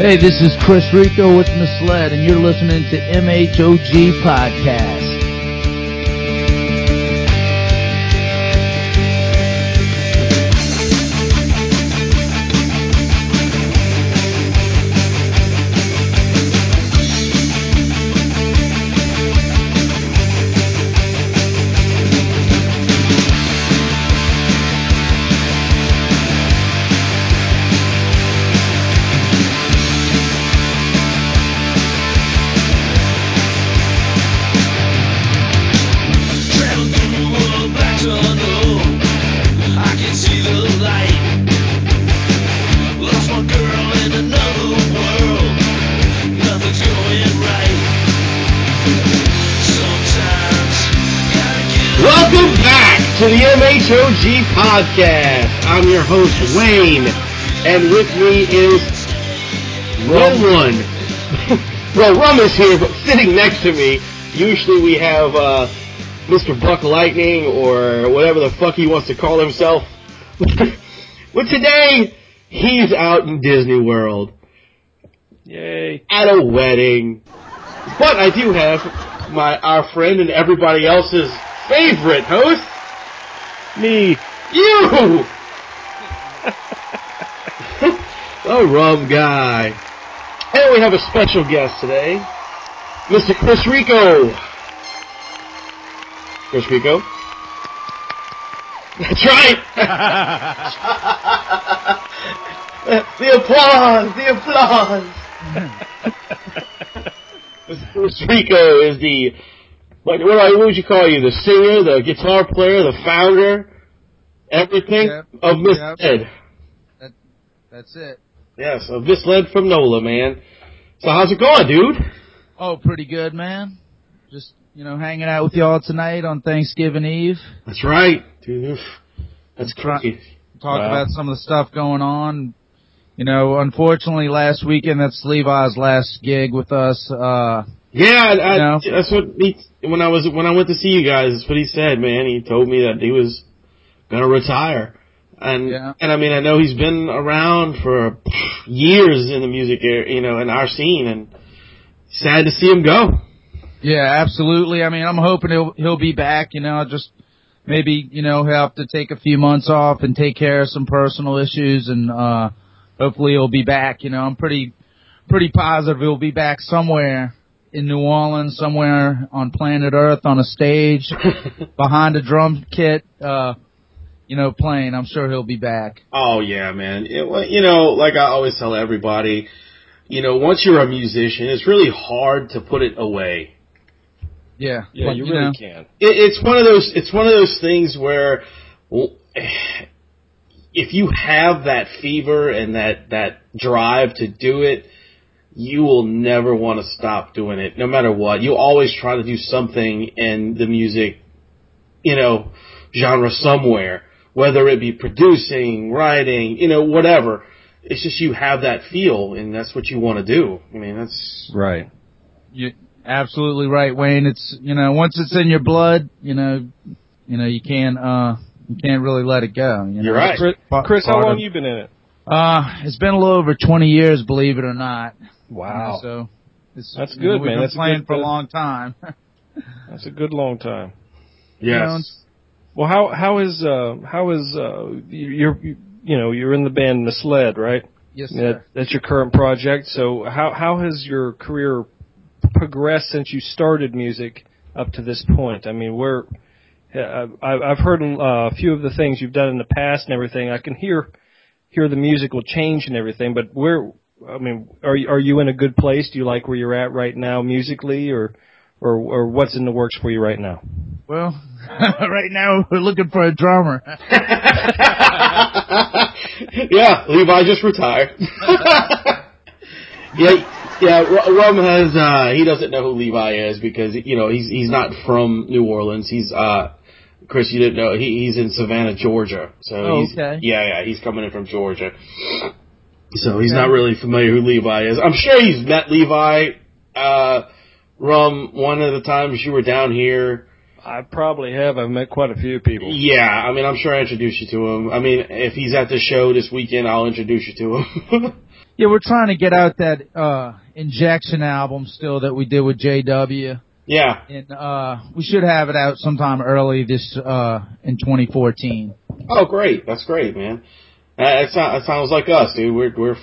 Hey, this is Chris Rico with Misled, and you're listening to MHOG Podcast. MHOG podcast. I'm your host Wayne, and with me is Rum One. well, Rum is here, but sitting next to me, usually we have uh, Mr. Buck Lightning or whatever the fuck he wants to call himself. but today, he's out in Disney World Yay. at a wedding. But I do have my our friend and everybody else's favorite host, Me. you! a rum guy. And we have a special guest today, Mr. Chris Rico. Chris Rico? That's right! the applause! The applause! Mr. Chris Rico is the, what, what, what would you call you? The singer, the guitar player, the founder, everything Yep. of Miss Yep. Ed. That's it. Yes, of Misled from NOLA, man. So how's it going, dude? Oh, pretty good, man. Just, you know, hanging out with y'all tonight on Thanksgiving Eve. That's right, dude. That's crazy. Talk Wow. about some of the stuff going on. You know, unfortunately, last weekend, that's Levi's last gig with us. Uh, Yeah, I, I, that's what he, when I was when I went to see you guys. That's what he said, man. He told me that he was gonna retire, and Yeah. and I mean I know he's been around for years in the music, area, you know, in our scene, and sad to see him go. yeah, absolutely. I mean, I'm hoping he'll, he'll be back, you know, just maybe, you know, he'll have to take a few months off and take care of some personal issues and, uh, hopefully he'll be back, you know, I'm pretty, pretty positive he'll be back somewhere in New Orleans, somewhere on planet Earth on a stage behind a drum kit, uh, you know, playing. I'm sure he'll be back. Oh yeah, man. It, well, you know, like I always tell everybody, you know, once you're a musician, it's really hard to put it away. Yeah. Yeah, But, you know, really can. It, it's one of those. It's one of those things where, well, if you have that fever and that that drive to do it, you will never want to stop doing it, no matter what. You always try to do something in the music, you know, genre somewhere, whether it be producing, writing, you know, whatever. It's just you have that feel, and that's what you want to do. I mean, that's Right. You absolutely right, Wayne. It's you know once it's in your blood, you know, you know you can't uh you can't really let it go. You know? You're right. Chris, Chris how long of- you been in it? Uh, it's been a little over 20 years, believe it or not. Wow. So it's, That's you know, good, we've man. Been That's playing for a long time. That's a good long time. yes. Well, how how is uh how is uh you're you, you know you're in the band Misled, right? yes, That, sir. that's your current project. So how how has your career progressed since you started music up to this point? I mean, where uh, I- I've heard uh, a few of the things you've done in the past and everything. I can hear hear the musical change and everything, but where I mean, are you, are you in a good place? Do you like where you're at right now musically, or or or what's in the works for you right now? Well, right now we're looking for a drummer. yeah, Levi just retired. yeah, yeah. Ru- Rum has uh, he doesn't know who Levi is because you know he's he's not from New Orleans. He's uh, Chris, you didn't know he, he's in Savannah, Georgia. So Oh, he's, okay. yeah, yeah, he's coming in from Georgia. So he's Okay. not really familiar who Levi is. I'm sure he's met Levi. Uh, Rum, one of the times you were down here. I probably have. I've met quite a few people. Yeah, I mean, I'm sure I introduced you to him. I mean, if he's at the show this weekend, I'll introduce you to him. Yeah, we're trying to get out that uh injection album still that we did with JW. Yeah. And uh we should have it out sometime early this uh in 2014. Oh, great. That's great, man. Uh, That, that sounds like us, dude. We're we're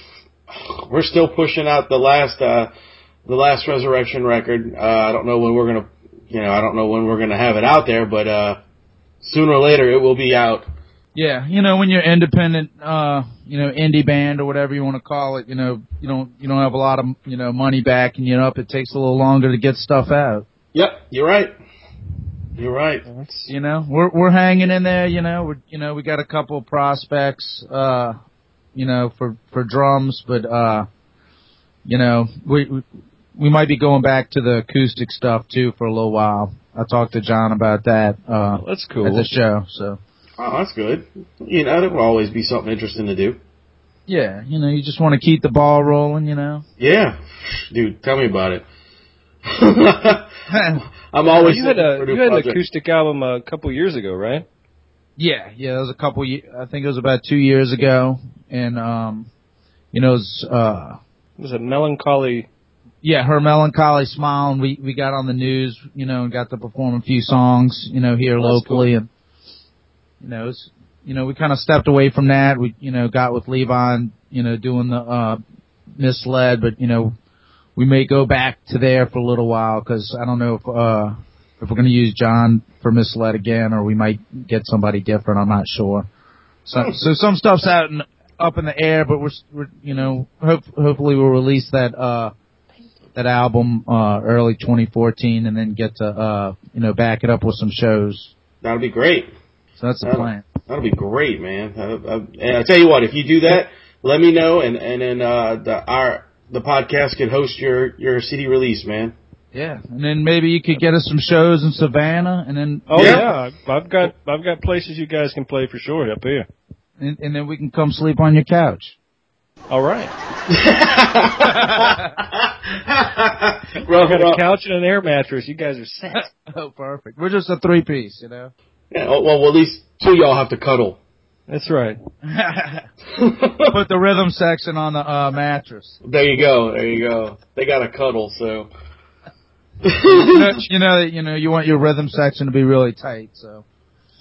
we're still pushing out the last uh the last Resurrection record. Uh I don't know when we're gonna, you know, I don't know when we're gonna have it out there, but uh sooner or later it will be out. Yeah, you know when you're independent uh you know indie band or whatever you want to call it, you know, you don't you don't have a lot of, you know, money backing you up. It takes a little longer to get stuff out. Yep, you're right. You're right. That's, You know, we're we're hanging in there. You know, we're you know we got a couple of prospects, uh, you know, for for drums, but uh, you know, we we, we might be going back to the acoustic stuff too for a little while. I talked to John about that uh, that's at cool. the show. So Oh, that's good. You know, that will always be something interesting to do. yeah, you know, you just want to keep the ball rolling. You know. Yeah, dude, tell me about it. I'm always you had a you had an acoustic album a couple years ago, right? Yeah, yeah, it was a couple. Ye- I think it was about two years ago, and um, you know, it was, uh, It was a melancholy. yeah, her melancholy smile, and we we got on the news, you know, and got to perform a few songs, you know, here That's locally, and you know, it's, you know, we kind of stepped away from that. We you know got with Levon, you know, doing the uh, misled, but you know, we may go back to there for a little while because I don't know if uh if we're going to use John for misled again, or we might get somebody different. I'm not sure. So so some stuff's out in, up in the air, but we're, we're you know hope, hopefully we'll release that uh that album uh early 2014 and then get to uh you know back it up with some shows. That'll be great. So that's the That'll- plan. That'll be great, man. I, I, and I tell you what, if you do that, let me know, and and then uh, the our the podcast could host your your CD release, man. Yeah, and then maybe you could get us some shows in Savannah, and then Oh Yeah. yeah, I've got I've got places you guys can play for sure up here. and, and then we can come sleep on your couch. All right, well, I got well, a couch and an air mattress. You guys are set. oh, perfect. We're just a three piece, you know. yeah, oh, well, well, at least two of y'all have to cuddle. That's right. Put the rhythm section on the uh, mattress. there you go. There you go. They got a cuddle, so. you know, you know, you know, you want your rhythm section to be really tight. So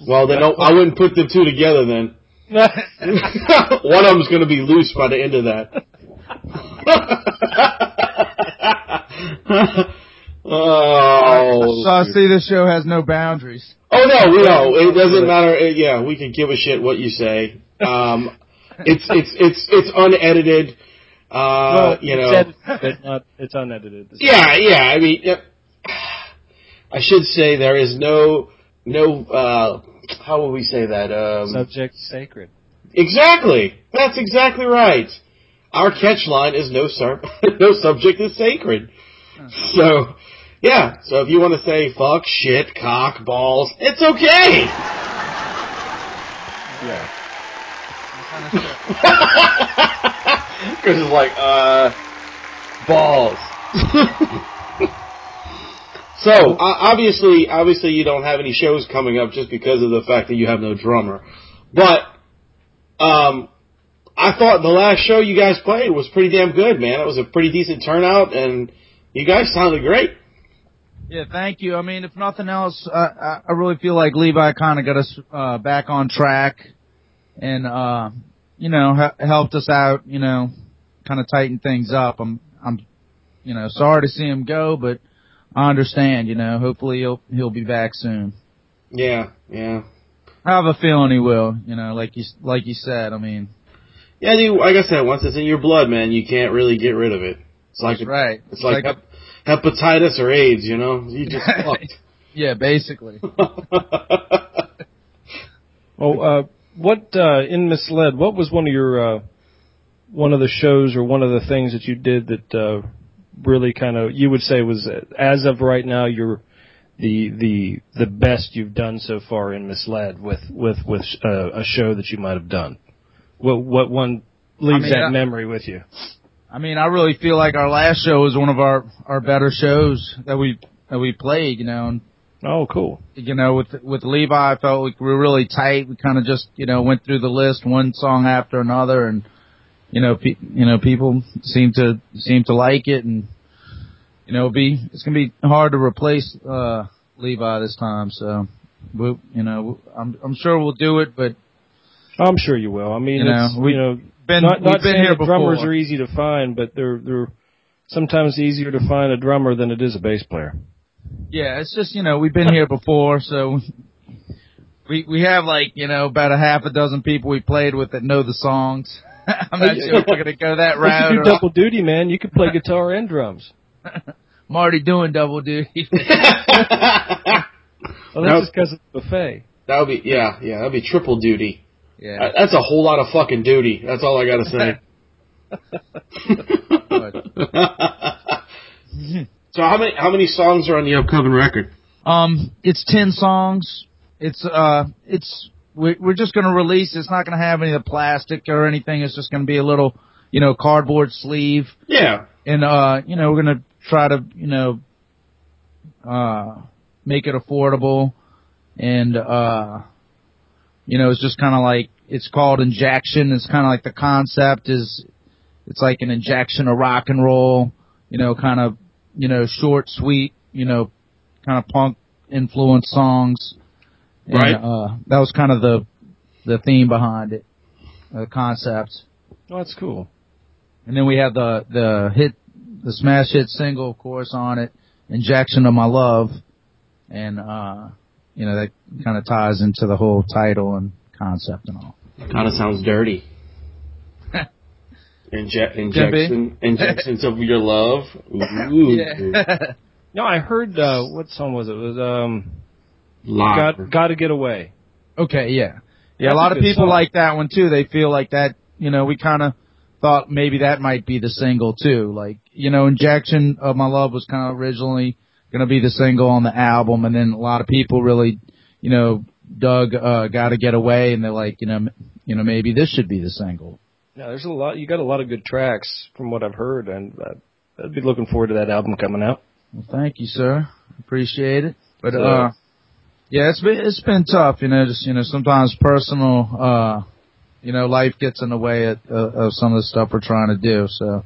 well, then don't- I wouldn't put the two together then. One of them's going to be loose by the end of that. oh. so I see this show has no boundaries. Oh no, we know. It doesn't matter. Uh, Yeah, we can give a shit what you say. Um, it's it's it's it's unedited. Uh, you know. it's, edited, not, it's unedited. Yeah, yeah. I mean, yeah. I should say there is no no. uh How will we say that? Um, Subject sacred. exactly. That's exactly right. Our catch line is no sub no subject is sacred. So, yeah. So if you want to say fuck, shit, cock, balls, it's okay. Yeah. Chris is like, uh, balls. so uh, obviously, obviously, you don't have any shows coming up just because of the fact that you have no drummer. But um, I thought the last show you guys played was pretty damn good, man. It was a pretty decent turnout, and you guys sounded great. Yeah, thank you. I mean, if nothing else, uh, I, I really feel like Levi kind of got us uh, back on track, and uh, you know, ha- helped us out. You know, kind of tighten things up. I'm, I'm, you know, sorry to see him go, but I understand. You know, hopefully he'll he'll be back soon. Yeah, yeah, I have a feeling he will. You know, like you like you said. I mean, yeah. Dude, like I said, once it's in your blood, man, you can't really get rid of it. It's like right. It's like, hep- hepatitis or AIDS, you know. You just fucked. yeah, basically. Oh, uh, what uh, in misled? What was one of your uh, one of the shows or one of the things that you did that uh, really kind of you would say was uh, as of right now you're the the the best you've done so far in misled with with with uh, a show that you might have done. What what one leaves mean, that I- memory with you? I mean, I really feel like our last show was one of our our better shows that we that we played. You know, and Oh, cool. you know, with with Levi, I felt like we were really tight. We kind of just, you know, went through the list one song after another, and you know, pe- you know, people seem to seem to like it, and you know, be it's gonna be hard to replace uh, Levi this time. So, we, you know, I'm I'm sure we'll do it, but I'm sure you will. I mean, You know, it's, we- you know, been not, not we've been here before. drummers are easy to find, but they're they're sometimes easier to find a drummer than it is a bass player. Yeah, it's just you know we've been here before, so we we have like you know about a half a dozen people we played with that know the songs. I'm not sure if we're gonna go that You route. could or- do double duty, man. You could play guitar and drums. I'm already doing double duty. Well, Nope. that's just because it's a buffet. That would be yeah, yeah. That'd be triple duty. Yeah. That's a whole lot of fucking duty. That's all I gotta say. so how many how many songs are on the upcoming record? Um, it's ten songs. It's uh, it's we're, we're just gonna release. It's not gonna have any of the plastic or anything. It's just gonna be a little, you know, cardboard sleeve. Yeah. and uh, you know, we're gonna try to, you know, uh, make it affordable, and uh, you know, it's just kind of like it's called injection. It's kind of like the concept is, it's like an injection of rock and roll, you know, kind of, you know, short, sweet, you know, kind of punk influenced songs. And, Right. Uh, that was kind of the the theme behind it, the concept. Oh, that's cool. And then we have the the hit, the smash hit single, of course, on it, "Injection of My Love," and uh, you know that kind of ties into the whole title and concept and all. Kind of sounds dirty. Inje- injection, injections of your love. Ooh. No, I heard uh what song was it? It was um Live. Got Got to Get Away. okay, yeah, yeah. That's a lot a of people song. like that one too. They feel like that. You know, we kind of thought maybe that might be the single too. Like, you know, "Injection of My Love" was kind of originally going to be the single on the album, and then a lot of people really, you know, dug uh, "Got to Get Away," and they're like, you know, m- you know, maybe this should be the single. Yeah, there's a lot. You got a lot of good tracks from what I've heard, and uh, I'd be looking forward to that album coming out. Well, thank you, sir. Appreciate it. But So- uh, yeah, it's been it's been tough. You know, just you know, sometimes personal, uh, you know, life gets in the way of, of of some of the stuff we're trying to do. So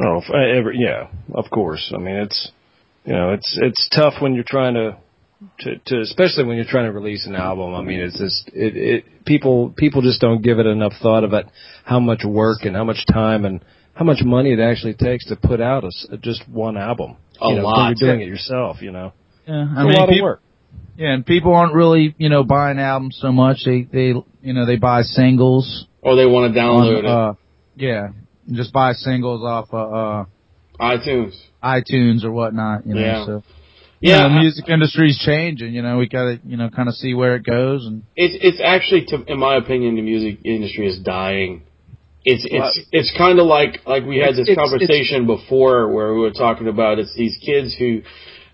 Oh, ever, yeah, of course. I mean, it's you know, it's it's tough when you're trying to, to, to especially when you're trying to release an album. I mean, it's just it, it people people just don't give it enough thought about how much work and how much time and how much money it actually takes to put out a s just one album. A you know, lot. When you're doing it yourself, you know, yeah, it's I a mean, lot peop- of work. yeah, and people aren't really you know buying albums so much. They they you know they buy singles Or they want to download on it. uh, yeah, just buy singles off of uh, iTunes. iTunes or whatnot. You know, Yeah. so. Yeah, you know, the music industry's changing. You know, we gotta, you know, kind of see where it goes, and It's it's actually, to, in my opinion, the music industry is dying. It's it's it's kind of like like we had this it's- conversation before where we were talking about it's these kids who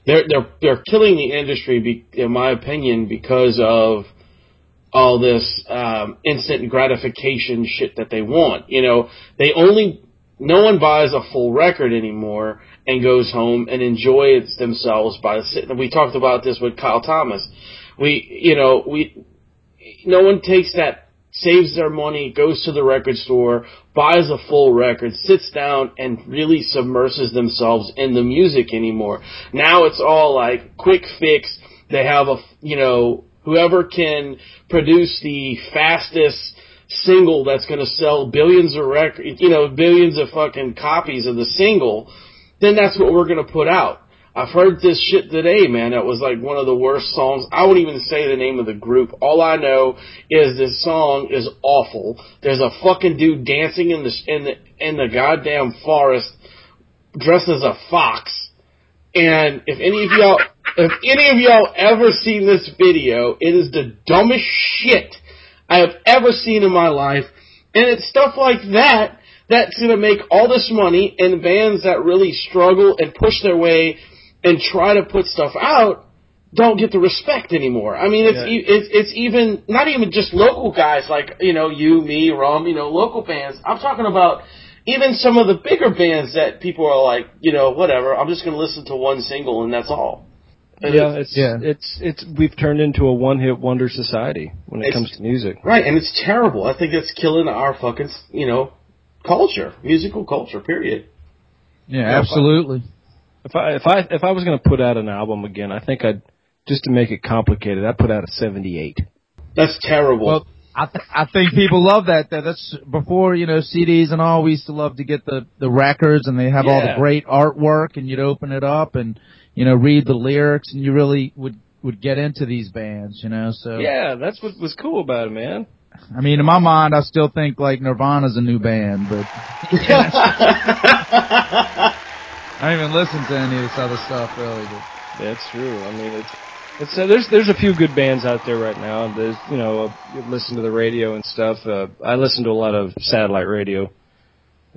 they're they're they're killing the industry, be, in my opinion, because of all this um, instant gratification shit that they want. You know, they only no one buys a full record anymore and goes home and enjoys themselves by sitting. We talked about this with Kyle Thomas. We, you know, we no one takes that, saves their money, goes to the record store, buys a full record, sits down, and really submerses themselves in the music anymore. Now it's all like quick fix. They have a, you know, whoever can produce the fastest single that's going to sell billions of record, you know, billions of fucking copies of the single, then that's what we're going to put out. I've heard this shit today, man. That was like one of the worst songs. I won't even say the name of the group. All I know is this song is awful. There's a fucking dude dancing in the in the in the goddamn forest, dressed as a fox. And if any of y'all, if any of y'all ever seen this video, it is the dumbest shit I have ever seen in my life. And it's stuff like that that's going to make all this money and bands that really struggle and push their way and try to put stuff out don't get the respect anymore. I mean, it's Yeah. e- it's it's even not even just local guys like you know you, me, Rum, you know, local bands. I'm talking about even some of the bigger bands that people are like, you know, whatever. I'm just going to listen to one single and that's all. And Yeah, it's Yeah. it's it's we've turned into a one hit wonder society when it comes to music. Right, and it's terrible. I think it's killing our fucking, you know, culture, musical culture. Period. Yeah, absolutely. If I if I if I was going to put out an album again, I think I'd just to make it complicated, I'd put out a 78. That's terrible. Well, I th- I think people love that. That that's before you know CDs and all. We used to love to get the the records, and they have all the great artwork, and you'd open it up and you know read the lyrics, and you really would would get into these bands, you know. So Yeah, that's what was cool about it, man. I mean, in my mind, I still think like Nirvana's a new band, but I don't even listen to any of this other stuff really. But That's true. I mean, it's it's uh, there's there's a few good bands out there right now. There's you know uh, you listen to the radio and stuff. Uh, I listen to a lot of satellite radio,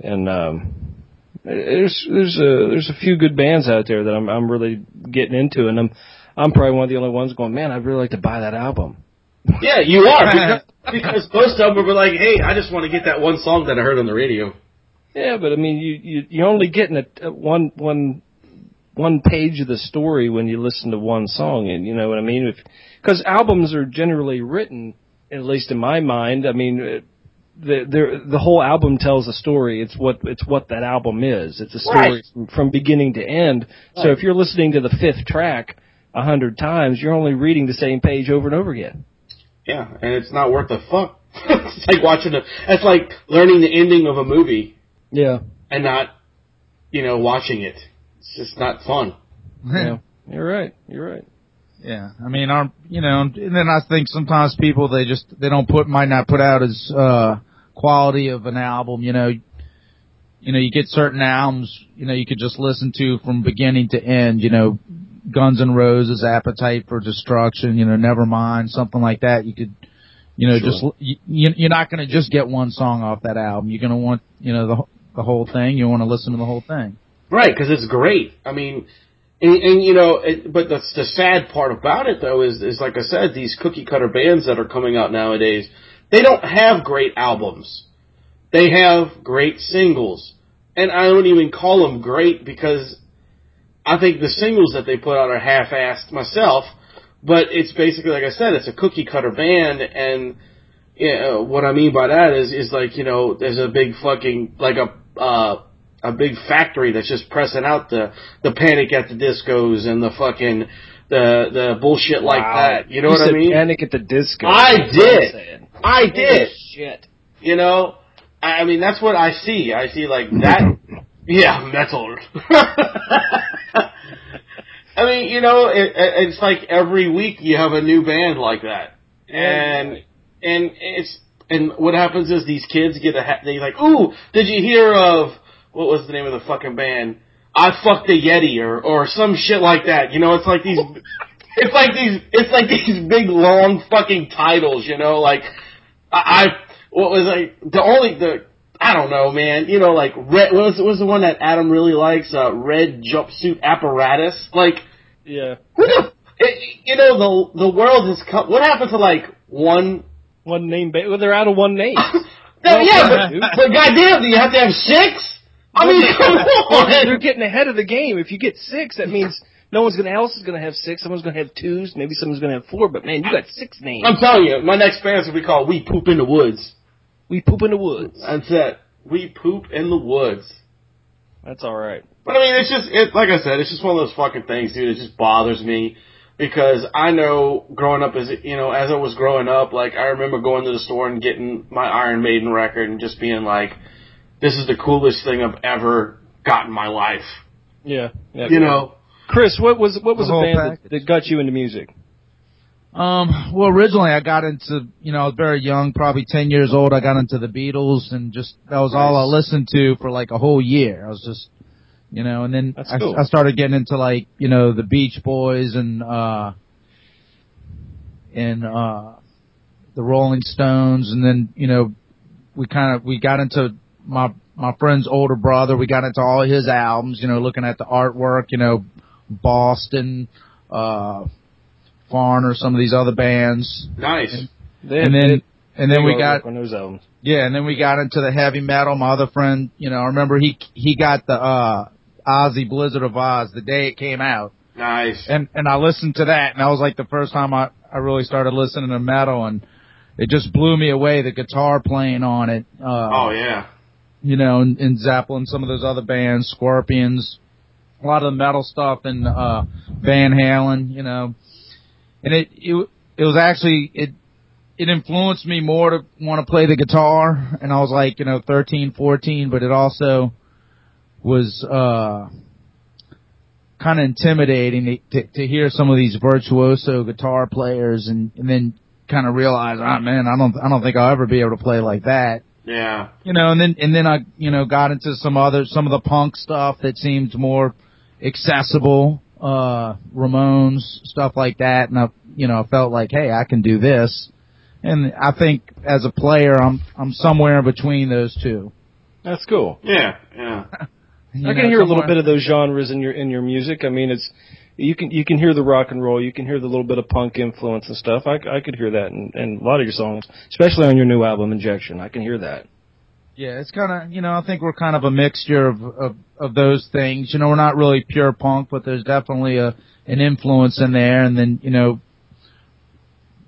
and um, there's there's a there's a few good bands out there that I'm I'm really getting into, and I'm I'm probably one of the only ones going, man, I'd really like to buy that album. yeah, you are because, because most of them were like, "Hey, I just want to get that one song that I heard on the radio." Yeah, but I mean, you, you you're only getting a, a one one one page of the story when you listen to one song, and you know what I mean. Because albums are generally written, at least in my mind. I mean, the the the whole album tells a story. It's what it's what that album is. It's a story Right. from, from beginning to end. So if you're listening to the fifth track a hundred times, you're only reading the same page over and over again. Yeah, and it's not worth a fuck. it's like watching a. It's like learning the ending of a movie Yeah. and not, you know, watching it. It's just not fun. Yeah. You're right. You're right. Yeah, I mean, our, you know, and then I think sometimes people they just they don't put might not put out as uh quality of an album. You know, you know, you get certain albums, you know, you could just listen to from beginning to end. You know, Guns N' Roses, Appetite for Destruction. You know, Nevermind, something like that. You could, you know, Sure. just you, you're not going to just get one song off that album. You're going to want, you know, the the whole thing. You want to listen to the whole thing. Right, because it's great. I mean, and, and you know, it, but the, the sad part about it though is, is like I said, these cookie cutter bands that are coming out nowadays, they don't have great albums. They have great singles, and I don't even call them great because I think the singles that they put out are half-assed myself. But it's basically like I said, it's a cookie cutter band, and yeah, what I mean by that is is like you know, there's a big fucking like a uh, a big factory that's just pressing out the the Panic at the Discos and the fucking the the bullshit like that. You know what I mean? Panic at the Disco. I That's what I'm did. I did. Shit. You know, I mean that's what I see. I see like that. yeah, metal. I mean, you know, it, it- it's like every week you have a new band like that, and and it's and what happens is these kids get a ha- they like, ooh, did you hear of what was the name of the fucking band? I fucked a Yeti or or some shit like that. You know, it's like these. It's like these. It's like these big long fucking titles. You know, like I, I what was like the only the I don't know, man. You know, like red. What was, what was the one that Adam really likes? Uh, red jumpsuit apparatus. Like, Yeah. what the? It, you know, the the world has come. What happened to like one? One name, ba- well, they're out of one name. No, yeah, but, but goddamn, do you have to have six? I mean, come They're getting ahead of the game. If you get six, that means no one's gonna else is gonna have six. Someone's gonna have twos. Maybe someone's gonna have four. But man, you got six names. I'm telling you, my next band's will be called "We Poop in the Woods." we poop in the woods. That's it. We poop in the woods. That's all right. But I mean, it's just it. Like I said, it's just one of those fucking things, dude. It just bothers me because I know growing up as you know, as I was growing up, like I remember going to the store and getting my Iron Maiden record and just being like, "This is the coolest thing I've ever got in my life." Yeah. yeah. You know, Chris, what was what was The a whole band that, that got you into music? Um, well, originally I got into, you know, I was very young, probably 10 years old. I got into the Beatles and just, that was all I listened to for like a whole year. I was just, you know, and then I, cool. I started getting into like, you know, the Beach Boys and, uh, and, uh, the Rolling Stones. And then, you know, we kind of, we got into my, my friend's older brother. We got into all his albums, you know, looking at the artwork, you know, Boston, uh, Foreigner, some of these other bands. nice. They And then, they and then we artwork got, on those albums. yeah, and then we got into the heavy metal. My other friend, you know, I remember he, he got the, uh, Ozzy Blizzard of Oz the day it came out. Nice. And, and I listened to that and that was like the first time I, I really started listening to metal and it just blew me away, the guitar playing on it. Uh, Oh yeah. you know, in, in Zeppelin, some of those other bands, Scorpions, a lot of the metal stuff, and uh, Van Halen, you know, and it it it was actually it it influenced me more to want to play the guitar, and I was like, you know, 13, 14, but it also was uh kind of intimidating to, to hear some of these virtuoso guitar players and, and then kind of realize, oh man, I don't, I don't think I'll ever be able to play like that. Yeah. You know, and then, and then I, you know, got into some other, some of the punk stuff that seemed more accessible, uh, Ramones, stuff like that. And I, you know, felt like, hey, I can do this. And I think as a player, I'm, I'm somewhere in between those two. That's cool. Yeah. Yeah. You I can hear a little bit of those genres in your in your music. I mean, it's you can you can hear the rock and roll, you can hear the little bit of punk influence and stuff. I, I could hear that in, in a lot of your songs, especially on your new album Injection. I can hear that. Yeah, it's kind of you know I think we're kind of a mixture of, of of those things. You know, we're not really pure punk, but there's definitely a an influence in there. And then you know,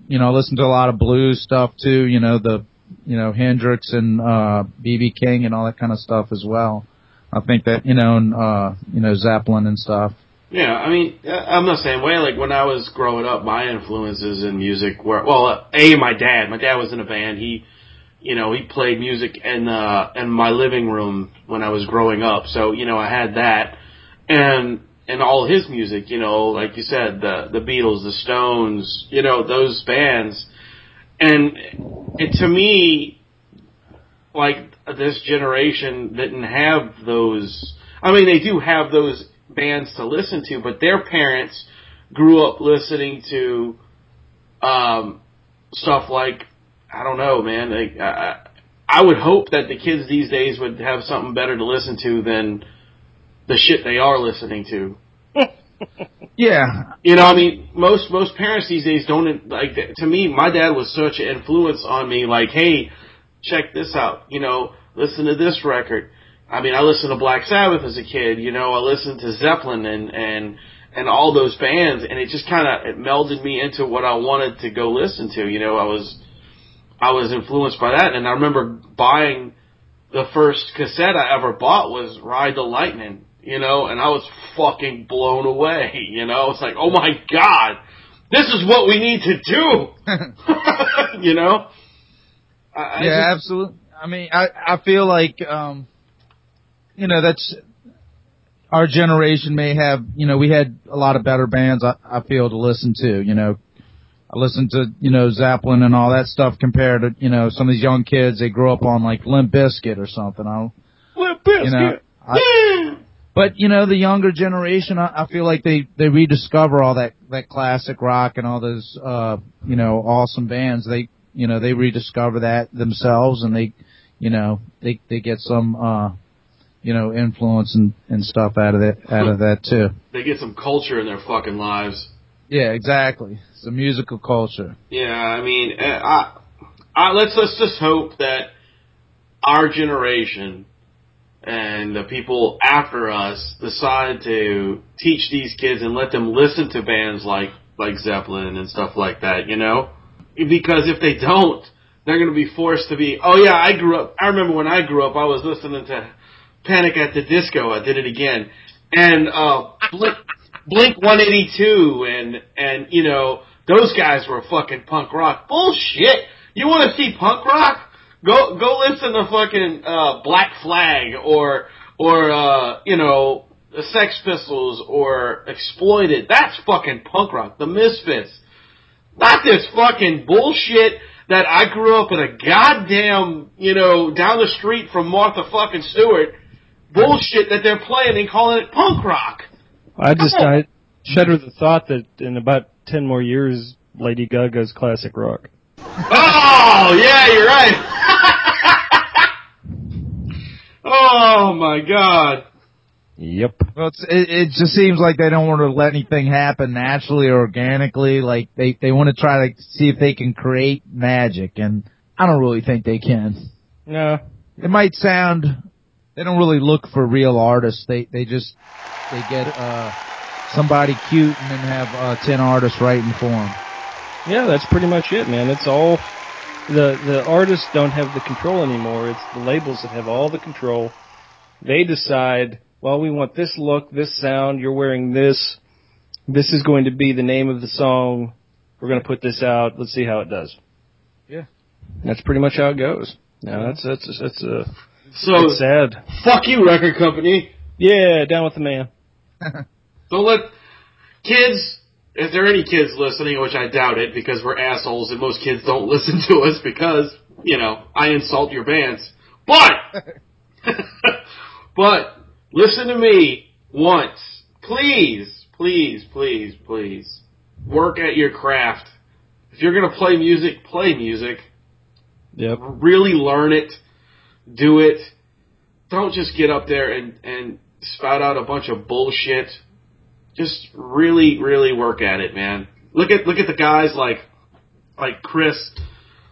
you know, I listen to a lot of blues stuff too. You know, the you know Hendrix and uh BB King and all that kind of stuff as well. I think that you know, and uh, you know Zeppelin and stuff. Yeah, I mean, I'm the same way. Like when I was growing up, my influences in music were well, a my dad. My dad was in a band. He, you know, he played music in uh in my living room when I was growing up. So you know, I had that, and and all his music. You know, like you said, the the Beatles, the Stones. You know, those bands, and it to me, like this generation didn't have those. I mean, they do have those bands to listen to, but their parents grew up listening to um, stuff like I don't know, man. Like, I, I would hope that the kids these days would have something better to listen to than the shit they are listening to. Yeah, You know, I mean, most most parents these days don't like. To me, my dad was such an influence on me. Like, hey, check this out. You know, listen to this record. I mean, I listened to Black Sabbath as a kid. You know, I listened to Zeppelin and and and all those bands, and it just kind of it melded me into what I wanted to go listen to. You know, I was I was influenced by that, and I remember buying the first cassette I ever bought was Ride the Lightning. You know, and I was fucking blown away. You know, it's like, oh my god, this is what we need to do. you know. I, I yeah, just- absolutely. I mean, I I feel like um, you know that's our generation may have. You know, we had a lot of better bands. I, I feel to listen to. You know, I listened to you know Zeppelin and all that stuff compared to you know some of these young kids. They grow up on like Limp Bizkit or something. I don't, Limp you know. I, but you know, the younger generation, I, I feel like they they rediscover all that that classic rock and all those uh you know awesome bands. They you know they rediscover that themselves and they you know they they get some uh you know influence and and stuff out of that out of that too. they get some culture in their fucking lives. Yeah, exactly. It's a musical culture. Yeah, I mean, uh, I, I, let's let's just hope that our generation and the people after us decide to teach these kids and let them listen to bands like like Zeppelin and stuff like that. You know, because if they don't, they're going to be forced to be. Oh yeah, I grew up. I remember when I grew up, I was listening to Panic at the Disco. I did it again, and uh, Blink, Blink 182, and and you know those guys were fucking punk rock. Bullshit. You want to see punk rock? Go go listen to fucking uh, Black Flag or or uh, you know the Sex Pistols or Exploited. That's fucking punk rock. The Misfits. Not this fucking bullshit that I grew up in a goddamn, you know, down the street from Martha fucking Stewart. Bullshit that they're playing and calling it punk rock. I just I shudder the thought that in about ten more years, Lady Gaga's classic rock. Oh, yeah, you're right. oh my god. Yep. Well, it's, it, it just seems like they don't want to let anything happen naturally or organically. Like they they want to try to see if they can create magic, and I don't really think they can. No. It might sound they don't really look for real artists. They they just they get uh somebody cute and then have uh ten artists writing for them. Yeah, that's pretty much it, man. It's all the the artists don't have the control anymore. It's the labels that have all the control. They decide, well, we want this look, this sound. You're wearing this. This is going to be the name of the song. We're going to put this out. Let's see how it does. Yeah. That's pretty much how it goes. No, that's that's that's uh, So it's sad. fuck you, record company. Yeah, down with the man. Don't let kids. If there are any kids listening, which I doubt it, because we're assholes and most kids don't listen to us because you know I insult your bands. But but listen to me once, please, please, please, please. Work at your craft. If you're gonna play music, play music. Yep. really learn it, do it. Don't just get up there and, and spout out a bunch of bullshit. Just really, really work at it, man. Look at look at the guys like like Chris,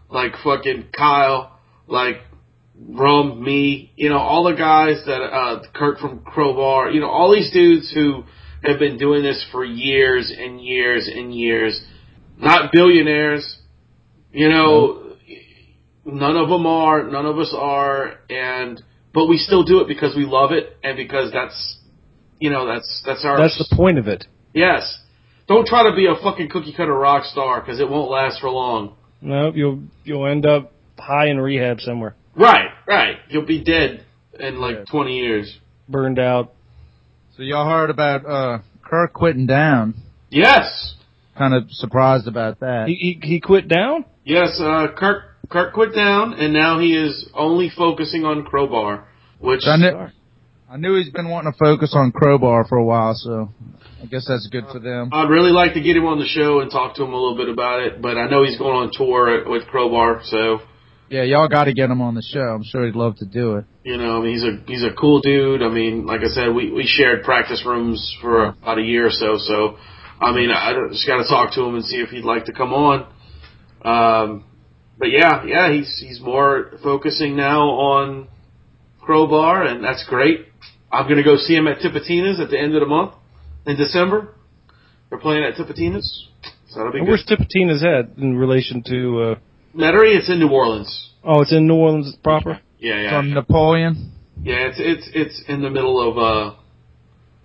like fucking Kyle, like Rum, me, you know, all the guys that uh Kirk from Crowbar, you know, all these dudes who have been doing this for years and years and years. Not billionaires, you know, none of them are, none of us are, and but we still do it because we love it and because that's you know that's that's our That's the point of it. yes. Don't try to be a fucking cookie cutter rock star because it won't last for long. No, you'll you'll end up high in rehab somewhere, Right, right. You'll be dead in like Yeah. twenty years. burned out. So y'all heard about uh Kirk quitting down? Yes, Kind of surprised about that. He he, he quit down. yes. Uh, Kirk Kirk quit down and now he is only focusing on Crowbar, which I knew, I knew he's been wanting to focus on Crowbar for a while, so I guess that's good for them. I'd really like to get him on the show and talk to him a little bit about it, but I know he's going on tour with Crowbar, so Yeah, y'all got to get him on the show. I'm sure he'd love to do it. You know, I mean, he's a he's a cool dude. I mean, like I said, we we shared practice rooms for about a year or so. So, I mean, I just got to talk to him and see if he'd like to come on. Um, but yeah, yeah, he's he's more focusing now on Crowbar, and that's great. I'm gonna go see him at Tipitina's at the end of the month in December. They're playing at Tipitina's, so that'll be And good. where's Tipitina's at in relation to? uh Metairie, it's in New Orleans. Oh, it's in New Orleans proper. Yeah, yeah, From Napoleon yeah. It's it's it's in the middle of uh,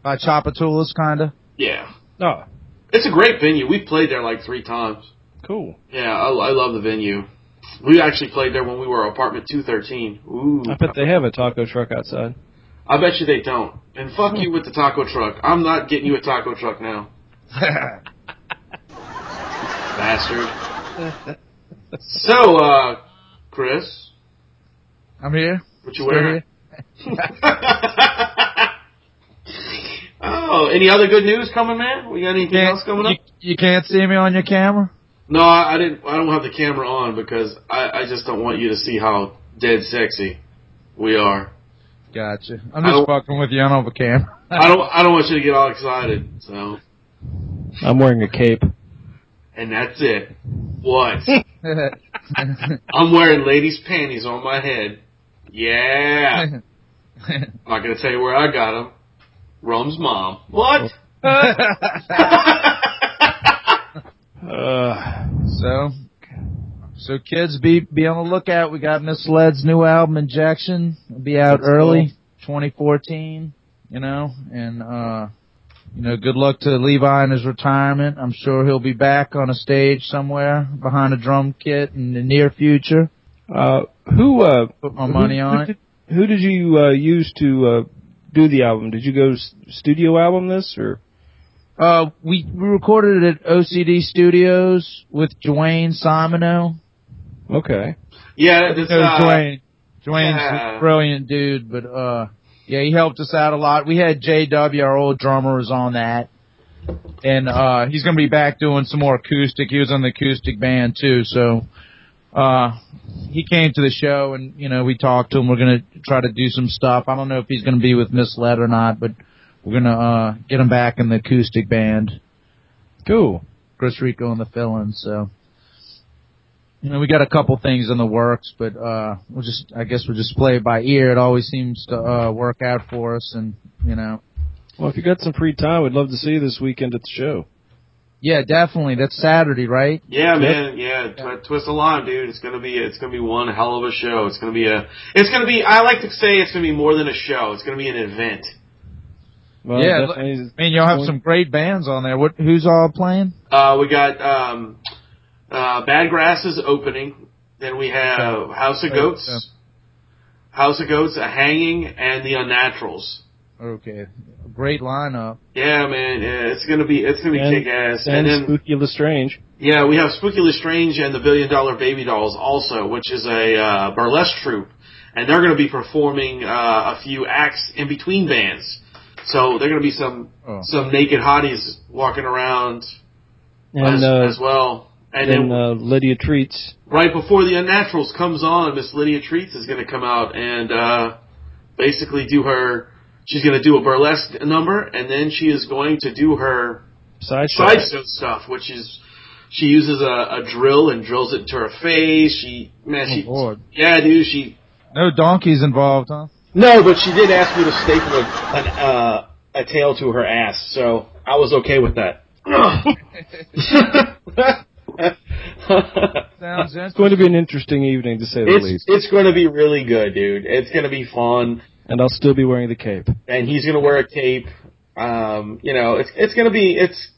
by Tchoupitoulas, kind of. yeah. Oh, It's a great venue. We've played there like three times. cool. Yeah, I, I love the venue. We actually played there when we were apartment 213. Ooh. I bet they have a taco truck outside. I bet you they don't. And fuck you with the taco truck. I'm not getting you a taco truck now. Bastard. So, uh, Chris, I'm here. what you Still wearing? here. oh, any other good news coming, man? We got anything else coming up? You, you can't see me on your camera. No, I, I didn't. I don't have the camera on because I, I just don't want you to see how dead sexy we are. Gotcha. I'm just fucking with you. I don't have a camera. I don't. I don't want you to get all excited. So, I'm wearing a cape. and that's it. What? I'm wearing ladies' panties on my head. Yeah. I'm not gonna tell you where I got them. Rum's mom. What? So, so kids, be be on the lookout. We got Misled's new album, Injection. It'll be out That's early, 2014. You know, and uh, you know, good luck to Levi in his retirement. I'm sure he'll be back on a stage somewhere behind a drum kit in the near future. uh, who uh, Put my money who, on who it. Who did you uh, use to uh, do the album? Did you go studio album this or? Uh, we, we recorded it at OCD Studios with Dwayne Simoneau. Okay. Yeah, this, uh, Dwayne. Dwayne's yeah. a brilliant dude, but uh, yeah, he helped us out a lot. We had JW, our old drummer, was on that, and uh, he's gonna be back doing some more acoustic. He was on the acoustic band too, so uh, he came to the show, and you know we talked to him. We're gonna try to do some stuff. I don't know if he's gonna be with Misled or not, but we're gonna uh, get him back in the acoustic band. Cool. Chris Rico and the fill-in. So, you know, we got a couple things in the works, but uh, we'll just, I guess, we'll just play it by ear. It always seems to uh, work out for us, and you know, Well, if you got some free time, we'd love to see you this weekend at the show. Yeah, definitely. That's Saturday, right? Yeah, man. Yeah, tw- twist a line, dude. It's gonna be it's gonna be one hell of a show. It's gonna be a it's gonna be. I like to say it's gonna be more than a show. It's gonna be an event. Well, Yeah, definitely- I mean, you'll have some great bands on there. What? Who's all playing? Uh, we got um, uh, Bad Grass is opening. Then we have House of Goats, House of Goats, a Hanging, and the Unnaturals. Okay, great lineup. Yeah, man. Yeah, it's gonna be it's gonna be And- kick ass. and And then Spooky Lestrange. yeah, we have Spooky Lestrange and the Billion Dollar Baby Dolls also, which is a uh, burlesque troupe, and they're gonna be performing uh, a few acts in between bands. So they're gonna be some Oh. some naked hotties walking around And, as, uh, as well. And and, then uh, Lydia Treats. right before the Unnaturals comes on, Miss Lydia Treats is going to come out and uh, basically do her. She's going to do a burlesque number, and then she is going to do her Sideshow. sideshow stuff, which is she uses a, a drill and drills it into her face. She man, she Oh, Lord. yeah, dude, she No donkeys involved, huh? No, but she did ask me to staple a, an, uh, a tail to her ass, so I was okay with that. Sounds It's going to be an interesting evening, to say the it's least. it's going to be really good, dude. It's going to be fun. And I'll still be wearing the cape. and he's gonna wear a cape. Um, you know, it's it's gonna be it's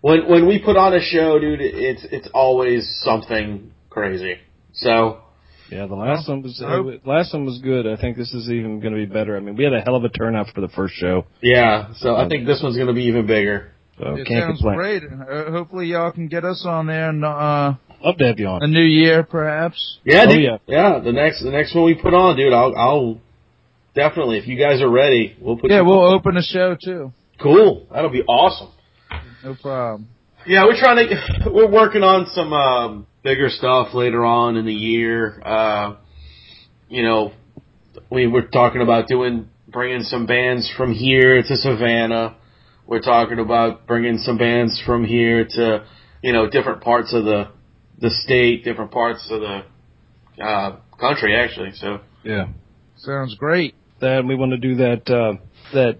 when when we put on a show, dude. It's it's always something crazy. So Yeah, the last one was I uh, last one was good. I think this is even going to be better. I mean, we had a hell of a turnout for the first show. yeah, so I think this one's gonna be even bigger. So It can't sounds complain. great. Uh, hopefully, y'all can get us on there in uh, Love to have you on. a new year, perhaps. Yeah, Oh, dude. yeah. yeah. The next the next one we put on, dude. I'll I'll definitely if you guys are ready, we'll put. Yeah, you- we'll open a show too. cool. That'll be awesome. No problem. Yeah, we're trying to. We're working on some um, bigger stuff later on in the year. Uh, you know, we were talking about doing bringing some bands from here to Savannah. We're talking about bringing some bands from here to you know different parts of the the state, different parts of the uh, country, actually. So Yeah. Sounds great. Then we want to do that uh, that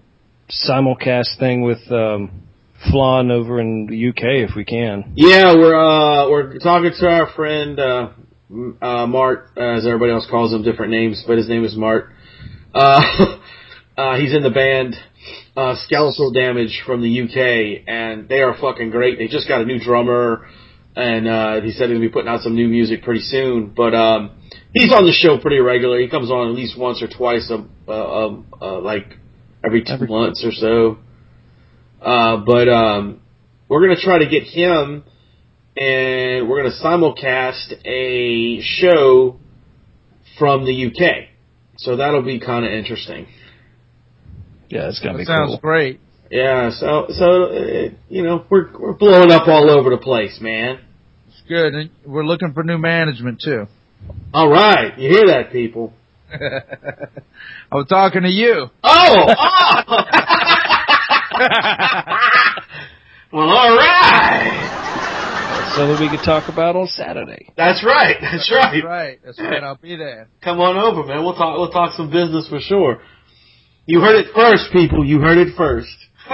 simulcast thing with um, Flan over in the UK if we can. yeah, we're uh, we're talking to our friend uh, uh, Mart, as everybody else calls him, different names, but his name is Mart. Uh, uh, he's in the band uh, Skeletal Damage from the UK, and they are fucking great. They just got a new drummer, and uh, he said he's gonna be putting out some new music pretty soon. But um, he's on the show pretty regularly. He comes on at least once or twice, a, uh, um, uh, like every two Every- months or so. Uh, but um, we're gonna try to get him, and we're gonna simulcast a show from the UK. So that'll be kind of interesting. Yeah, it's gonna That be sounds cool. great. Yeah, so so uh, you know we're we're blowing up all over the place, man. It's good. And we're looking for new management too. All right, you hear that, people? I was talking to you. Oh, oh! well, all right. So that we could talk about on Saturday. That's right. That's right. That's right. That's right. I'll be there. Come on over, man. We'll talk. We'll talk some business for sure. You heard it first, people. You heard it first.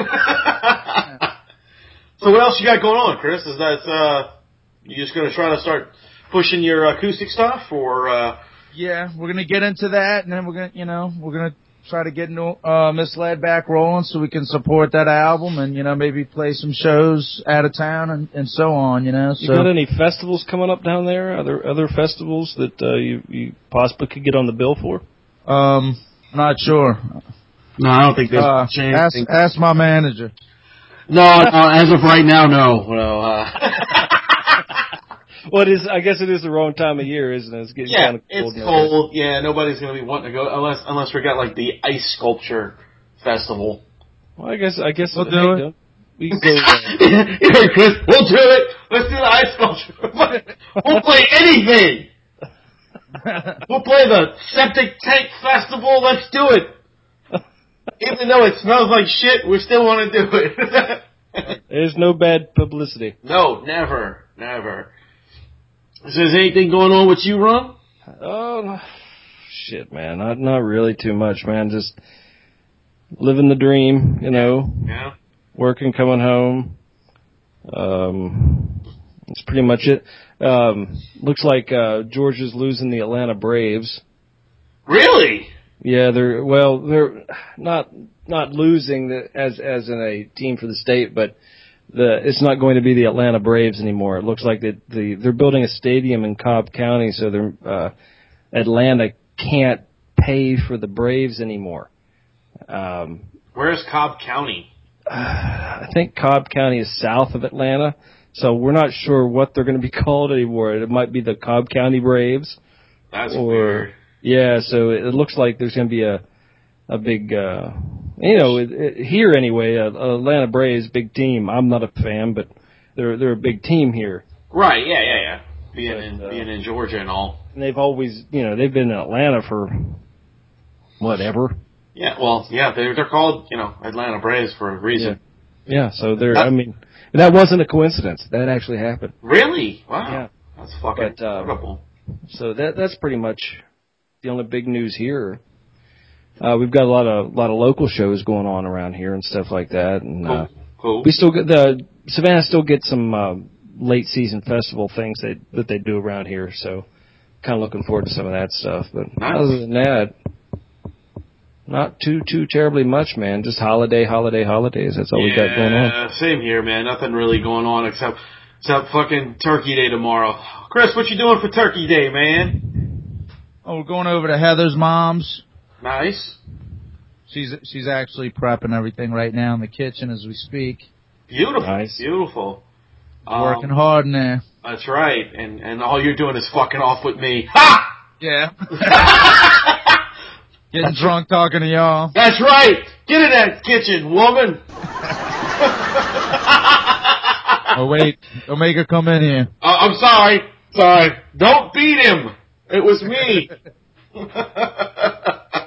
so what else you got going on, Chris? Is that uh, you just gonna try to start pushing your acoustic stuff, or uh, Yeah, we're gonna get into that, and then we're gonna, you know, we're gonna try to get uh, Misled back rolling so we can support that album, and you know, maybe play some shows out of town and, and so on. You know, So. You got any festivals coming up down there? Other other festivals that uh, you you possibly could get on the bill for? um, not sure. no? I don't think there's Uh, a chance. ask ask my manager. No, no, as of right now, no. No. Uh, Well, it is. I guess it is the wrong time of year, isn't it? It's getting yeah, kind of cold. it's now. cold. Yeah, nobody's gonna be wanting to go unless unless we got like the ice sculpture festival. Well, I guess I guess We'll do it. don't- We can go. Yeah, Chris, we'll do it. Let's do the ice sculpture. we'll play anything. We'll play the septic tank festival. Let's do it. Even though it smells like shit, we still want to do it. there's no bad publicity. no, never, never. Is there anything going on with you, Rum? Oh shit, man. Not not really too much, man. Just living the dream, you know. Yeah. Working, coming home. Um, that's pretty much it. Um, looks like uh, Georgia's losing the Atlanta Braves. Really? Yeah, they're well, they're not not losing the, as as in a team for the state, but the it's not going to be the Atlanta Braves anymore. It looks like that the they're building a stadium in Cobb County, so they're uh, Atlanta can't pay for the Braves anymore. Um, Where's Cobb County? I think Cobb County is south of Atlanta, so we're not sure what they're going to be called anymore. It might be the Cobb County Braves. That's Or- weird. Yeah, so it looks like there's going to be a a big, uh, you know, it, it, here anyway, uh, Atlanta Braves, big team. I'm not a fan, but they're they're a big team here, Right? Yeah, yeah, yeah. Being But, in uh, being in Georgia and all. and they've always, you know, they've been in Atlanta for whatever. Yeah. Well, yeah. They're they're called you know Atlanta Braves for a reason. Yeah, so they're. I mean, that wasn't a coincidence. That actually happened. Really? Wow. Yeah. That's fucking But, um, incredible. So that that's pretty much the only big news here. Uh, we've got a lot of lot of local shows going on around here and stuff like that, and uh, Cool. Cool. we still get the Savannah still gets some uh, late season festival things that that they do around here. So kind of looking forward to some of that stuff. But Nice. other than that, not too too terribly much, man. Just holiday, holiday, holidays. That's all we got going on. Yeah, same here, man. Nothing really going on except except fucking Turkey Day tomorrow. Chris, what you doing for Turkey Day, man? Oh, we're going over to Heather's mom's. Nice. She's she's actually prepping everything right now in the kitchen as we speak. Beautiful. Nice. Beautiful. Um, Working hard in there. That's right. And and all you're doing is fucking off with me. Ha! Yeah. Getting drunk talking to y'all. That's right. Get in that kitchen, woman. Oh wait, don't make her come in here. Uh, I'm sorry. Sorry. Don't beat him. It was me.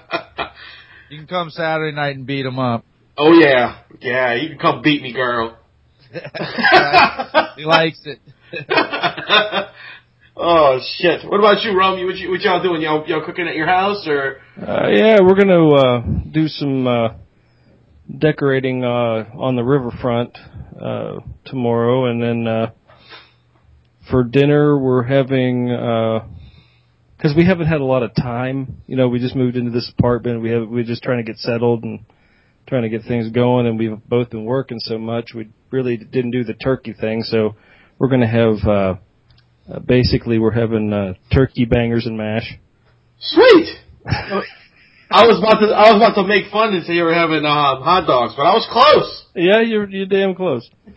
You can come Saturday night and beat him up. oh yeah. Yeah, you can come beat me, girl. he likes it. oh shit. What about you, Rum? What, you, what y'all doing? Y'all y'all cooking at your house or? Uh, yeah, we're gonna uh, do some uh, decorating uh, on the riverfront uh, tomorrow, and then uh, for dinner we're having because we haven't had a lot of time. You know, we just moved into this apartment. We have we're just trying to get settled and trying to get things going, and we've both been working so much. We really didn't do the turkey thing, so we're gonna have. Uh, uh, basically, we're having uh, turkey bangers and mash. Sweet. I was about to I was about to make fun and say you were having um, hot dogs, but I was close. Yeah, you're you're damn close.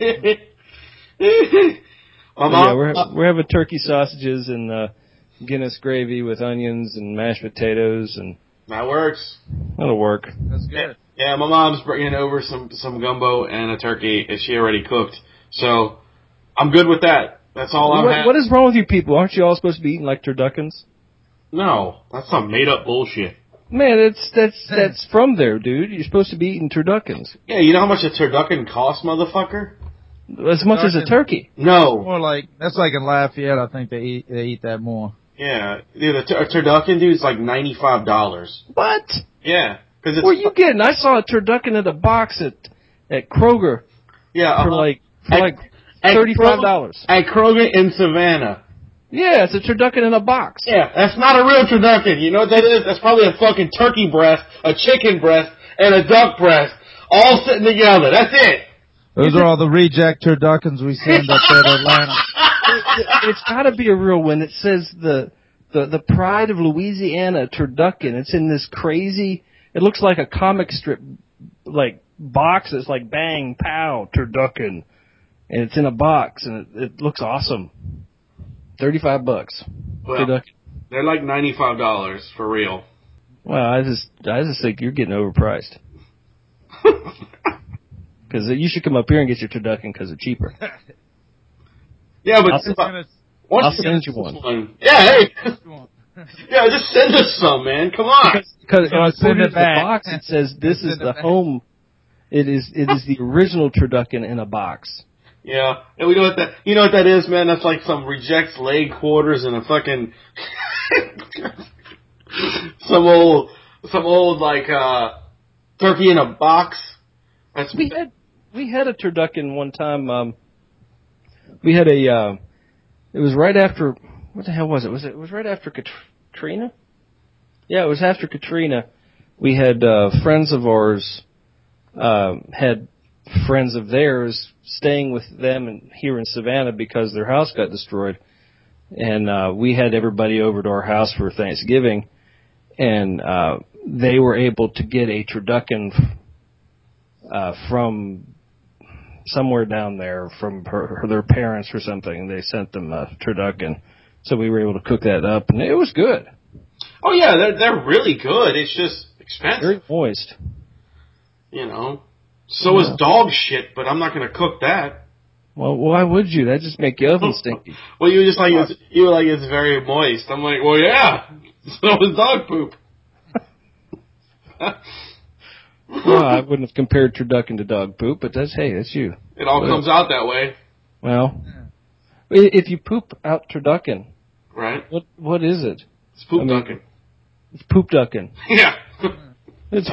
Yeah, we're we're having turkey sausages and uh, Guinness gravy with onions and mashed potatoes, and that works. that'll work. That's good. Yeah, my mom's bringing over some some gumbo and a turkey, and she already cooked. So I'm good with that. That's all I'm What, what is wrong with you people? Aren't you all supposed to be eating like turduckens? No, that's some made up bullshit. Man, it's that's that's from there, dude. You're supposed to be eating turduckens Yeah, you know how much a turducken costs, motherfucker? as much as a turkey. No. More like that's like in Lafayette. I think they eat they eat that more. Yeah, dude, a, tur- a turducken, dude, is like ninety five dollars. What? Yeah, because it's What are you getting? I saw a turducken in a box at at Kroger yeah for uh-huh. like for At- like thirty five dollars. at Kroger in Savannah. Yeah, it's a turducken in a box. Yeah, that's not a real turducken. You know what that is? That's probably a fucking turkey breast, a chicken breast, and a duck breast, all sitting together. That's it. Those are all the reject turduckens we send up there to Atlanta. it's got to be a real one. It says the the the pride of Louisiana turducken. It's in this crazy. It looks like a comic strip, like box. It's like bang pow turducken, and it's in a box, and it, it looks awesome. Thirty five bucks. Well, turducken. they're like ninety five dollars for real. Well, I just I just think you're getting overpriced. Because you should come up here and get your turducken because it's cheaper. Yeah, but I'll if send- I- once I'll you send you this one. Yeah, hey, yeah, just send us some, man. Come on. Because I'll when I put send it it the back. box, it says this is the back. home. It is it is the original turducken in a box. Yeah, and we know what that. You know what that is, man? That's like some rejects leg quarters and a fucking some old, some old like uh turkey in a box. That's We had we had a turducken one time. Um, we had a. Uh, it was right after. What the hell was it? Was it? It was right after Katrina. Yeah, it was after Katrina. We had uh, friends of ours um, had friends of theirs staying with them in, here in Savannah because their house got destroyed, and uh, we had everybody over to our house for Thanksgiving, and uh, they were able to get a turducken uh, from somewhere down there from her, their parents or something. They sent them a turducken, so we were able to cook that up, and it was good, Oh yeah, they're they're really good. It's just expensive, very moist. you know. So is dog shit, but I'm not gonna cook that. Well, why would you? That just make your oven oh, stinky. Well, you were just like it's, you were like it's very moist. I'm like, well, yeah. So is dog poop. well, I wouldn't have compared turducken to dog poop, but that's hey, that's you. It all Well- comes out that way, Well, i- if you poop out turducken, right? what what is it? It's poop I mean- ducking. It's poop ducking. Yeah. It's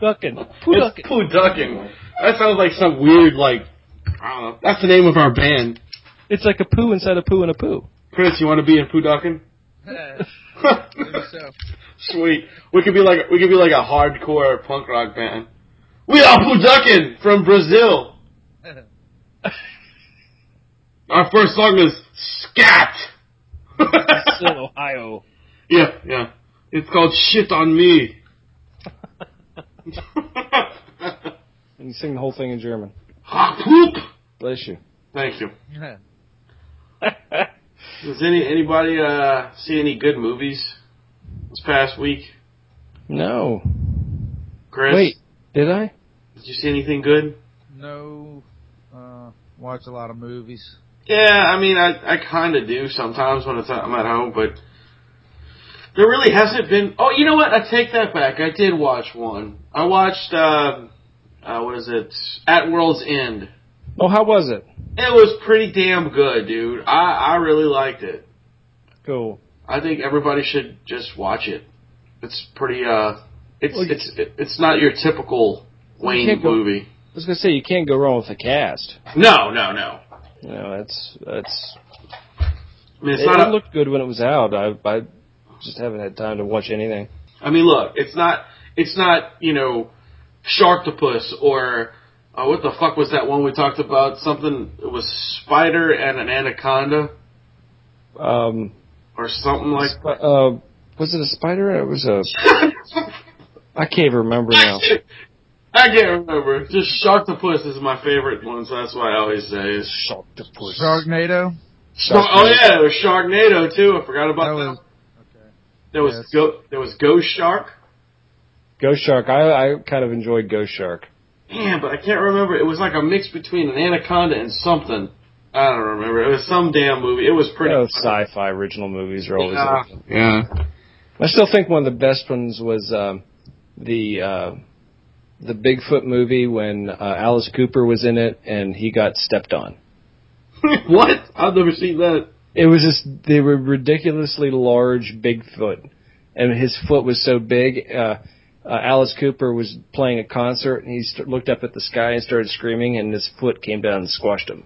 ducking. Poo It's ducking. poo ducking. That sounds like some weird like. I don't know. That's the name of our band. It's like a poo inside a poo and a poo. Chris, you want to be in poo ducking? Maybe so. Sweet. We could be like we could be like a hardcore punk rock band. We are poo ducking from Brazil. Our first song is Scat. Still Ohio. yeah, yeah. It's called Shit on Me. And you sing the whole thing in German. Ah, poop. Bless you. Thank you. Does any anybody uh, see any good movies this past week? no. Chris, Wait, did I? did you see anything good? no, uh, watch a lot of movies. Yeah, I mean, I I kind of do sometimes when it's I'm at home, but there really hasn't been. Oh, you know what? I take that back. I did watch one. I watched uh, uh what is it? At World's End. Oh, how was it? It was pretty damn good, dude. I I really liked it. Cool. I think everybody should just watch it. It's pretty uh, it's Well, it's it's not your typical Wayne go- movie. I was gonna say you can't go wrong with the cast. No, no, no. You know, that's that's. I mean, it's It, not. it a, looked good when it was out. I I just haven't had time to watch anything. I mean, look, it's not. It's not. You know, Sharktopus or uh, what the fuck was that one we talked about? Something. It was spider and an anaconda Um, or something like. sp- uh, was it a spider? It was a. I can't even remember now. I can't remember. Just Sharktopus is my favorite one, so that's why I always say it. Sharktopus. Sharknado. Shark- oh yeah, there was Sharknado too. I forgot about That that. was there was yes. go- there was Ghost Shark. Ghost Shark. I I kind of enjoyed Ghost Shark. Man, but I can't remember. It was like a mix between an anaconda and something. I don't remember. It was some damn movie. It was pretty. Oh, sci-fi original movies are always. Yeah. like yeah. I still think one of the best ones was um, the uh, the Bigfoot movie when uh, Alice Cooper was in it and he got stepped on. what? I've never seen that. It was just they were ridiculously large Bigfoot, and his foot was so big. Uh, uh, Alice Cooper was playing a concert and he st- looked up at the sky and started screaming, and his foot came down and squashed him.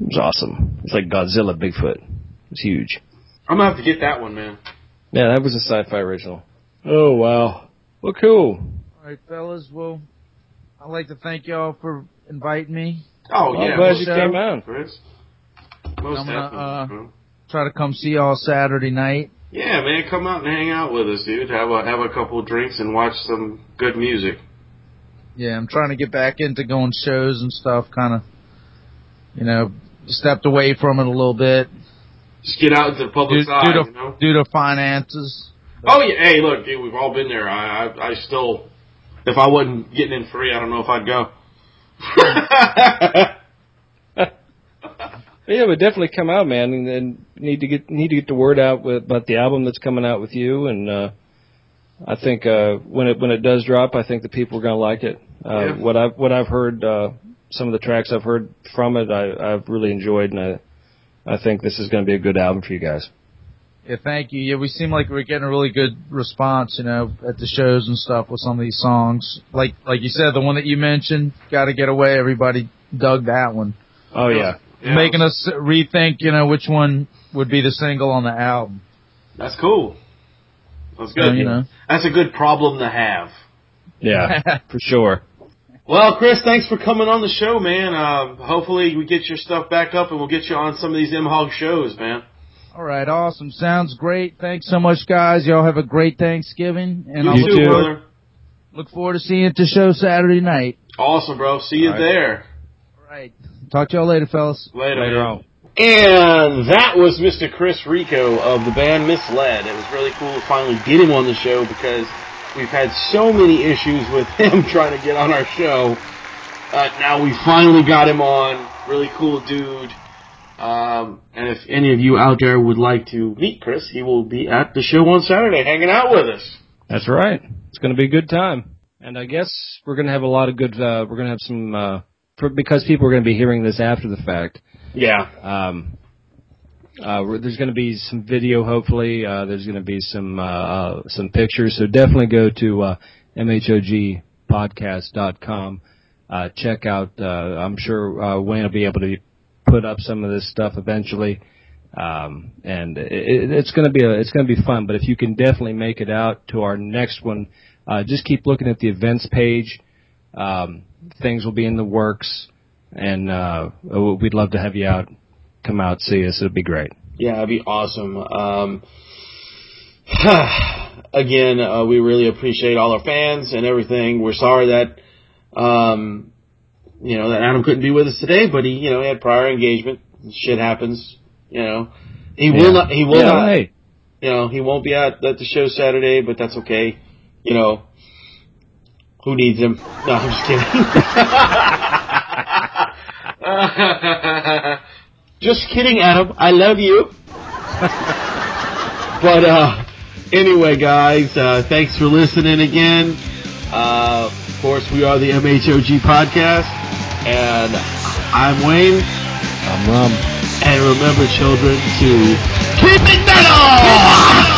It was awesome. It's like Godzilla Bigfoot. It was huge. I'm gonna have to get that one, man. Yeah, that was a sci-fi original. Oh wow. Well, cool. All right, fellas. Well, I'd like to thank y'all for inviting me. Oh Well, I'm yeah, glad most you came out. Chris. Most I'm gonna, definitely. uh. Try to come see y'all Saturday night. Yeah, man, come out and hang out with us, dude. Have a have a couple drinks and watch some good music. Yeah, I'm trying to get back into going shows and stuff. Kind of, you know, stepped away from it a little bit Just get out into the public due eye, to you know. due to finances. Oh yeah, hey, look, dude, we've all been there. I, I, I still, if I wasn't getting in free, I don't know if I'd go. Hmm. Yeah, but definitely come out, man, and, and need to get need to get the word out with, about the album that's coming out with you. And uh, I think uh, when it when it does drop, I think the people are gonna like it. Uh, Yeah. What I've what I've heard, uh, some of the tracks I've heard from it, I, I've really enjoyed, and I I think this is gonna be a good album for you guys. Yeah, thank you. Yeah, we seem like we're getting a really good response, you know, at the shows and stuff with some of these songs. Like like you said, the one that you mentioned, "Got to Get Away," everybody dug that one. Oh yeah. Yeah, making us rethink, you know, which one would be the single on the album. That's cool. That's good. So, you know. That's a good problem to have. Yeah, for sure. Well, Chris, thanks for coming on the show, man. Uh, hopefully, we get your stuff back up and we'll get you on some of these M Hog shows, man. All right, awesome. Sounds great. Thanks so much, guys. Y'all have a great Thanksgiving, and You, I'll You look, too, too. brother. look forward to seeing you at the show Saturday night. Awesome, bro. See you All right. there. All right. Talk to y'all later, fellas. Later. Later on. And that was Mr. Chris Rico of the band Misled. It was really cool to finally get him on the show because we've had so many issues with him trying to get on our show. Uh, now we finally got him on. Really cool dude. Um, and if any of you out there would like to meet Chris, he will be at the show on Saturday hanging out with us. That's right. It's going to be a good time, and I guess we're going to have a lot of good. Uh, we're going to have some uh, for, because people are going to be hearing this after the fact. Yeah. Um, uh, there's going to be some video, hopefully. Uh, there's going to be some uh, uh, some pictures. So definitely go to uh, mhogpodcast.com. Uh, check out. Uh, I'm sure uh, Wayne will be able to put up some of this stuff eventually. Um, and it, it- it's going to be a, it's going to be fun. But if you can definitely make it out to our next one, uh, just keep looking at the events page. Um, things will be in the works, and uh, we'd love to have you out. Come out, see us. It'd be great. Yeah, it'd be awesome. Um, again, uh, we really appreciate all our fans and everything. We're sorry that, um, you know, that Adam couldn't be with us today, but he, you know, he had prior engagement. Shit happens, you know. He will not, he will yeah, not, Hey, you know, he won't be at, at the show Saturday, but that's okay. You know, who needs him? No, I'm just kidding. just kidding, Adam. I love you. but uh, anyway, guys, uh, thanks for listening again. Uh, of course, we are the MHOG podcast, and I'm Wayne. I'm Rum. And remember, children, to keep it metal.